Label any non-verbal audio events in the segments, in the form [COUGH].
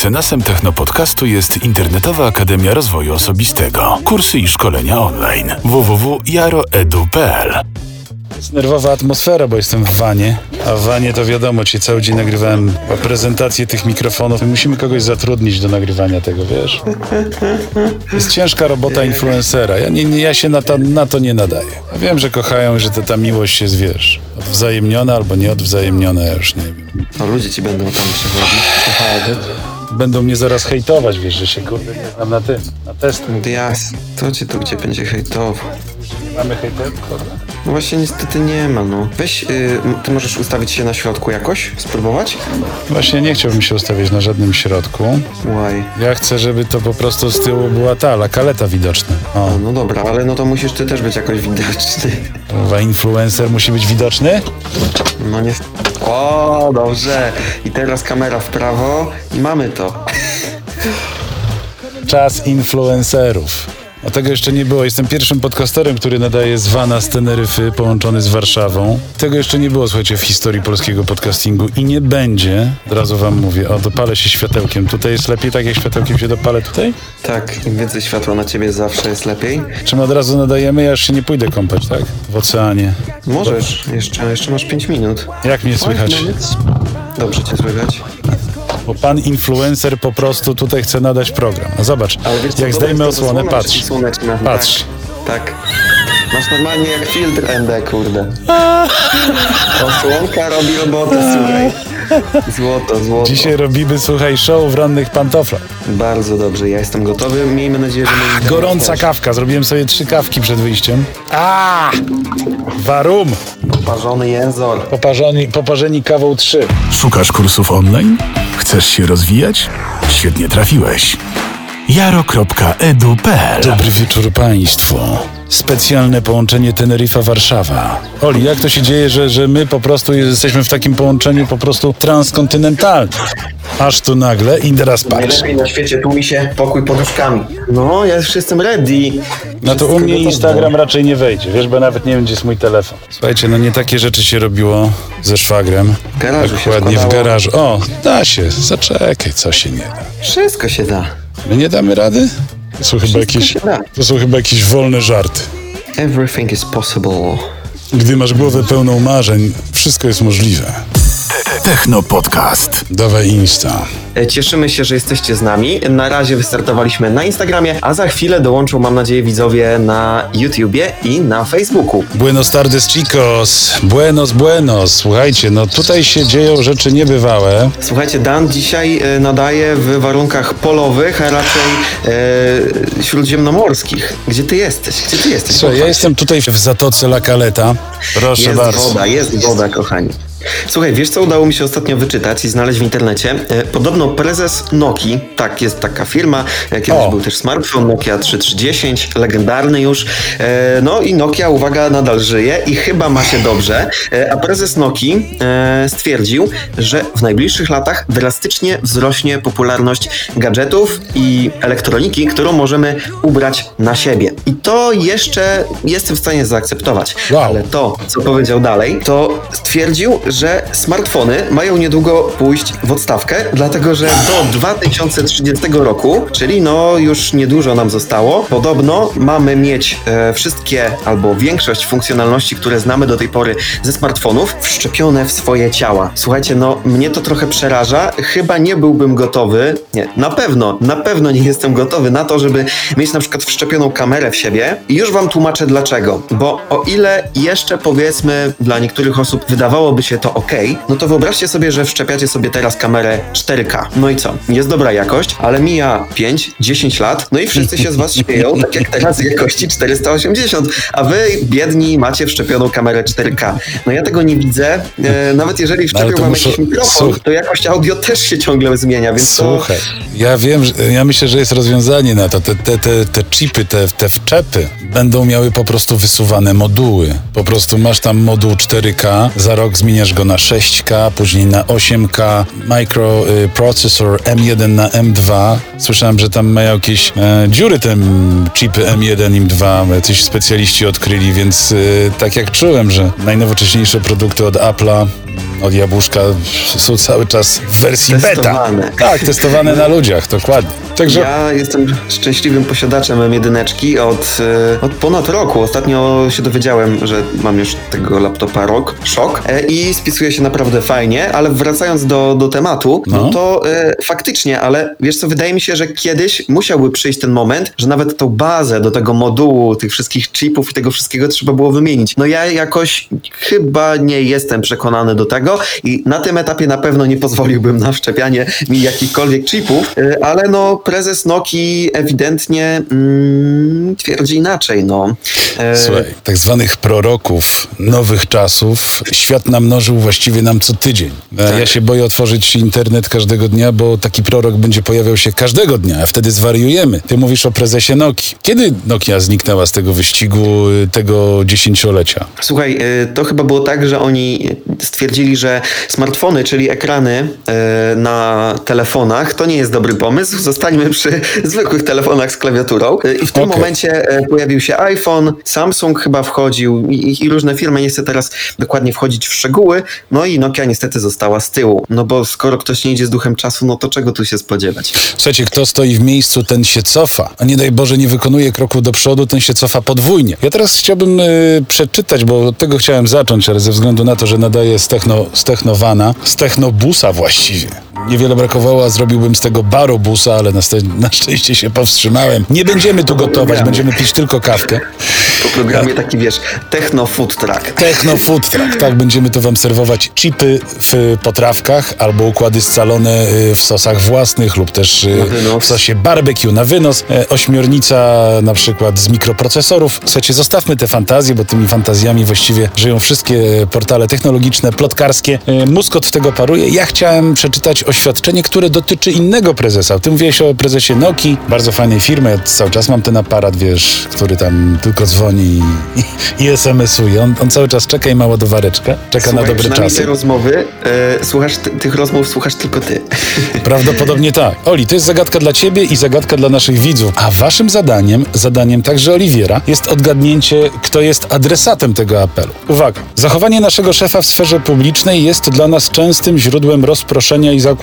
Mecenasem Technopodcastu jest Internetowa Akademia Rozwoju Osobistego. Kursy i szkolenia online. www.jaroedu.pl Jest nerwowa atmosfera, bo jestem w wanie. A w wanie to wiadomo, ci cały dzień nagrywałem prezentację tych mikrofonów. My musimy kogoś zatrudnić do nagrywania tego, wiesz? Jest ciężka robota influencera. Ja, nie, nie, ja się na to, na to nie nadaję. Ja wiem, że kochają, że to, ta miłość jest, wiesz, odwzajemniona albo nieodwzajemniona, ja już nie wiem. A ludzie ci będą tam przychodzić. Będą mnie zaraz hejtować, wiesz, że się kurde nie znam na tym, na test. Jas, to cię tu gdzie będzie hejtował. Mamy hejterów? Dobra. No właśnie niestety nie ma, no. Weź, y, ty możesz ustawić się na środku jakoś? Spróbować? Właśnie nie chciałbym się ustawiać na żadnym środku. Łaj. Ja chcę, żeby to po prostu z tyłu była ta, la kaleta widoczna. O, A, no dobra, ale no to musisz ty też być jakoś widoczny. kurwa, influencer musi być widoczny? No nie... O, dobrze. I teraz kamera w prawo i mamy to. Czas influencerów. A tego jeszcze nie było. Jestem pierwszym podcasterem, który nadaje z Wana z Teneryfy, połączony z Warszawą. Tego jeszcze nie było, słuchajcie, w historii polskiego podcastingu i nie będzie. Od razu wam mówię. O, dopalę się światełkiem. Tutaj jest lepiej, tak jak światełkiem się dopalę tutaj? Tak, im więcej światła na ciebie zawsze jest lepiej. Czy my od razu nadajemy? Ja już się nie pójdę kąpać, tak? W oceanie. Możesz, jeszcze, jeszcze masz 5 minut. Jak mnie słychać? Dobrze cię słychać. Bo pan influencer po prostu tutaj chce nadać program. No zobacz, co, jak zdejmę osłonę, patrz. przeciwsłoneczna. Patrz. Tak, tak. Masz normalnie jak filtr ND, kurde. [LAUGHS] Osłonka robi robotę, słuchaj. Złoto, złoto. Dzisiaj robimy, słuchaj, show w rannych pantoflach. Bardzo dobrze, ja jestem gotowy. Miejmy nadzieję, że my Gorąca kawka. Zrobiłem sobie trzy kawki przed wyjściem. A! Warum! Parzony jęzor. Poparzeni, poparzeni kawą trzy. Szukasz kursów online? Chcesz się rozwijać? Świetnie trafiłeś. jaro.edu.pl Dobry wieczór Państwu. Specjalne połączenie Teneryfa-Warszawa. Oli, jak to się dzieje, że, że my po prostu jesteśmy w takim połączeniu po prostu transkontynentalnym? Aż tu nagle i teraz patrz. Najlepiej na świecie tłumi się pokój poduszkami. No, ja już jestem ready. No to u mnie. Instagram raczej nie wejdzie, wiesz, bo nawet nie wiem, gdzie jest mój telefon. Słuchajcie, no nie takie rzeczy się robiło ze szwagrem. W garażu się Dokładnie w garażu. O, da się, zaczekaj, co się nie da. Wszystko się da. My nie damy rady? To są chyba jakieś, się da. to są chyba jakieś wolne żarty. Everything is possible. Gdy masz głowę pełną marzeń, wszystko jest możliwe. Technopodcast. Dawaj Insta. E, Cieszymy się, że jesteście z nami. Na razie wystartowaliśmy na Instagramie, a za chwilę dołączą, mam nadzieję, widzowie na YouTubie i na Facebooku. Buenos tardes chicos, buenos buenos. Słuchajcie, no tutaj się dzieją rzeczy niebywałe. Słuchajcie, Dan dzisiaj e, nadaje w warunkach polowych, a raczej e, śródziemnomorskich. Gdzie ty jesteś? Gdzie ty jesteś? Słuchaj, ja jestem tutaj w Zatoce La Caleta. Proszę Jest bardzo. woda, jest woda, kochani. Słuchaj, wiesz co udało mi się ostatnio wyczytać i znaleźć w internecie? E, Podobno prezes Nokii, tak jest taka firma, e, kiedyś O. był też smartfon Nokia 3310, legendarny już. E, No i Nokia, uwaga, nadal żyje i chyba ma się dobrze. A prezes Nokii e, stwierdził, że w najbliższych latach drastycznie wzrośnie popularność gadżetów i elektroniki, którą możemy ubrać na siebie. I to jeszcze jestem w stanie zaakceptować. Wow. Ale to, co powiedział dalej, to stwierdził, że smartfony mają niedługo pójść w odstawkę, dlatego że do 2030 roku, czyli no już niedużo nam zostało, podobno mamy mieć e, wszystkie albo większość funkcjonalności, które znamy do tej pory ze smartfonów, wszczepione w swoje ciała. Słuchajcie, no mnie to trochę przeraża. Chyba nie byłbym gotowy, nie, na pewno, na pewno nie jestem gotowy na to, żeby mieć na przykład wszczepioną kamerę w siebie i już wam tłumaczę dlaczego. Bo o ile jeszcze powiedzmy dla niektórych osób wydawałoby się to ok, no to wyobraźcie sobie, że wszczepiacie sobie teraz kamerę 4K. No i co? Jest dobra jakość, ale mija 5-10 lat, no i wszyscy się z was śmieją, [LAUGHS] tak jak teraz jakości 480, a wy biedni macie wszczepioną kamerę 4K. No ja tego nie widzę, e, nawet jeżeli No, to wam muszę- jakiś mikrofon, słuch- to jakość audio też się ciągle zmienia, więc to... Słuchaj, ja wiem, ja myślę, że jest rozwiązanie na to. Te, te, te, te chipy, te, te wczepy będą miały po prostu wysuwane moduły. Po prostu masz tam moduł 4K, za rok zmieniasz go na 6K, później na 8K, micro y, processor M1 na M2. Słyszałem, że tam mają jakieś e, dziury te chipy M1 i M2, jacyś specjaliści odkryli, więc y, tak jak czułem, że najnowocześniejsze produkty od Apple'a od jabłuszka są cały czas w wersji Testowane. beta. Tak, testowane na ludziach, dokładnie. Także Ja jestem szczęśliwym posiadaczem M1 od, e, od ponad roku. Ostatnio się dowiedziałem, że mam już tego laptopa rok, szok e, i spisuje się naprawdę fajnie, ale wracając do, do tematu, no, No. to e, faktycznie, ale wiesz co, wydaje mi się, że kiedyś musiałby przyjść ten moment, że nawet tą bazę do tego modułu, tych wszystkich chipów i tego wszystkiego trzeba było wymienić. No ja jakoś chyba nie jestem przekonany do tego i na tym etapie na pewno nie pozwoliłbym na wszczepianie mi jakichkolwiek chipów, e, ale no prezes Nokii ewidentnie mm, twierdzi inaczej, no. E, Słuchaj, tak zwanych proroków nowych czasów świat namnożył właściwie nam co tydzień. E, Ja się boję otworzyć internet każdego dnia, bo taki prorok będzie pojawiał się każdego dnia, a wtedy zwariujemy. Ty mówisz o prezesie Nokii. Kiedy Nokia zniknęła z tego wyścigu y, tego dziesięciolecia? Słuchaj, y, to chyba było tak, że oni stwierdzili, że smartfony, czyli ekrany y, na telefonach, to nie jest dobry pomysł. Zostańmy przy zwykłych telefonach z klawiaturą. Y, I w tym Okej. momencie y, pojawił się iPhone, Samsung chyba wchodził i, i różne firmy. Nie chcę teraz dokładnie wchodzić w szczegóły. No i Nokia niestety została z tyłu. No bo skoro ktoś nie idzie z duchem czasu, no to czego tu się spodziewać? Słuchajcie, kto stoi w miejscu, ten się cofa. A nie daj Boże, nie wykonuje kroku do przodu, ten się cofa podwójnie. Ja teraz chciałbym y, przeczytać, bo od tego chciałem zacząć, ale ze względu na to, że nadaję z, techno, z Technowana, z Technobusa właściwie. Niewiele brakowało, a zrobiłbym z tego barobusa, ale na, na szczęście się powstrzymałem. Nie będziemy tu gotować, będziemy pić tylko kawkę. Po programie taki, wiesz, techno food truck. Techno Food Truck, tak, będziemy tu wam serwować chipy w potrawkach albo układy scalone y, w sosach własnych lub też y, w sosie barbecue na wynos. E, Ośmiornica na przykład z mikroprocesorów. Słuchajcie, zostawmy te fantazje, bo tymi fantazjami właściwie żyją wszystkie portale technologiczne, plotkarskie. E, Mózg od tego paruje. Ja chciałem przeczytać oświadczenie, które dotyczy innego prezesa. Ty mówiłeś o prezesie Nokii, bardzo fajnej firmy. Ja cały czas mam ten aparat, wiesz, który tam tylko dzwoni i, i, SMS-uje. On, on cały czas czeka i ma ładowareczkę. Czeka Słuchaj, na dobre czasy. te rozmowy, e, słuchasz, ty, tych rozmów słuchasz tylko ty. [LAUGHS] Prawdopodobnie tak. Oli, to jest zagadka dla ciebie i zagadka dla naszych widzów. A waszym zadaniem, zadaniem także Oliwiera, jest odgadnięcie, kto jest adresatem tego apelu. Uwaga. Zachowanie naszego szefa w sferze publicznej jest dla nas częstym źródłem rozproszenia i zakłopotania.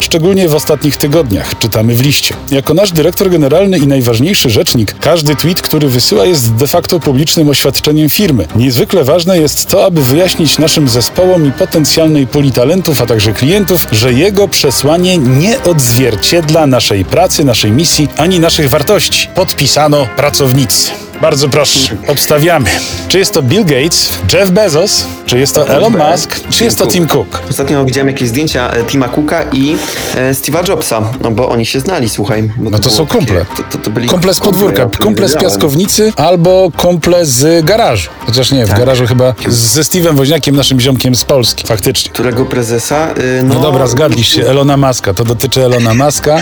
Szczególnie w ostatnich tygodniach, czytamy w liście. Jako nasz dyrektor generalny i najważniejszy rzecznik, każdy tweet, który wysyła jest de facto publicznym oświadczeniem firmy. Niezwykle ważne jest to, aby wyjaśnić naszym zespołom i potencjalnej puli talentów, a także klientów, że jego przesłanie nie odzwierciedla naszej pracy, naszej misji, ani naszych wartości. Podpisano pracownicy. Bardzo proszę, obstawiamy. Czy jest to Bill Gates, Jeff Bezos, czy jest to Elon Musk, czy jest to Tim Cook? Ostatnio widziałem jakieś zdjęcia e, Tima Cooka i e, Steve'a Jobsa, no bo oni się znali, słuchaj. bo No to było są kumple. takie- To, to, to byli Kumple z podwórka, ja o tym kumple z wiedziałem. piaskownicy albo kumple z garażu. Chociaż nie, w Tak. garażu chyba ze Steve'em Woźniakiem, naszym ziomkiem z Polski, faktycznie. Którego prezesa? y, No dobra, zgadliście, Elona Muska, to dotyczy Elona Muska.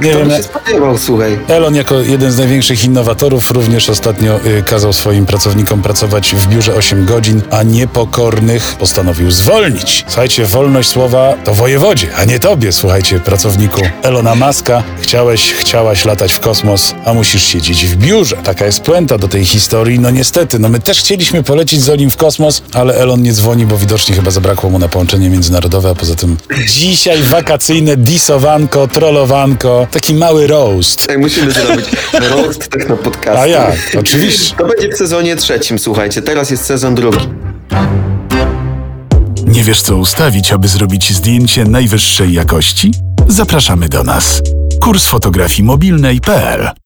Nie To wiem, się spodziewał, słuchaj. Elon jako jeden z największych innowatorów również ostatnio y, kazał swoim pracownikom pracować w biurze 8 godzin, a niepokornych postanowił zwolnić. Słuchajcie, wolność słowa to wojewodzie, a nie tobie, słuchajcie, pracowniku Elona Muska. Chciałeś, chciałaś latać w kosmos, a musisz siedzieć w biurze. Taka jest puenta do tej historii. No niestety, no my też chcieliśmy polecić z Olim w kosmos, ale Elon nie dzwoni, bo widocznie chyba zabrakło mu na połączenie międzynarodowe, a poza tym [CLEARS THROAT] dzisiaj wakacyjne disowanko, trollowanko, taki mały roast. Tak, musimy zrobić roast techno podcastu. A jak? Oczywiście. To będzie w sezonie trzecim, słuchajcie. Teraz jest sezon drugi. Nie wiesz co ustawić, aby zrobić zdjęcie najwyższej jakości? Zapraszamy do nas. Kurs fotografii mobilnej.pl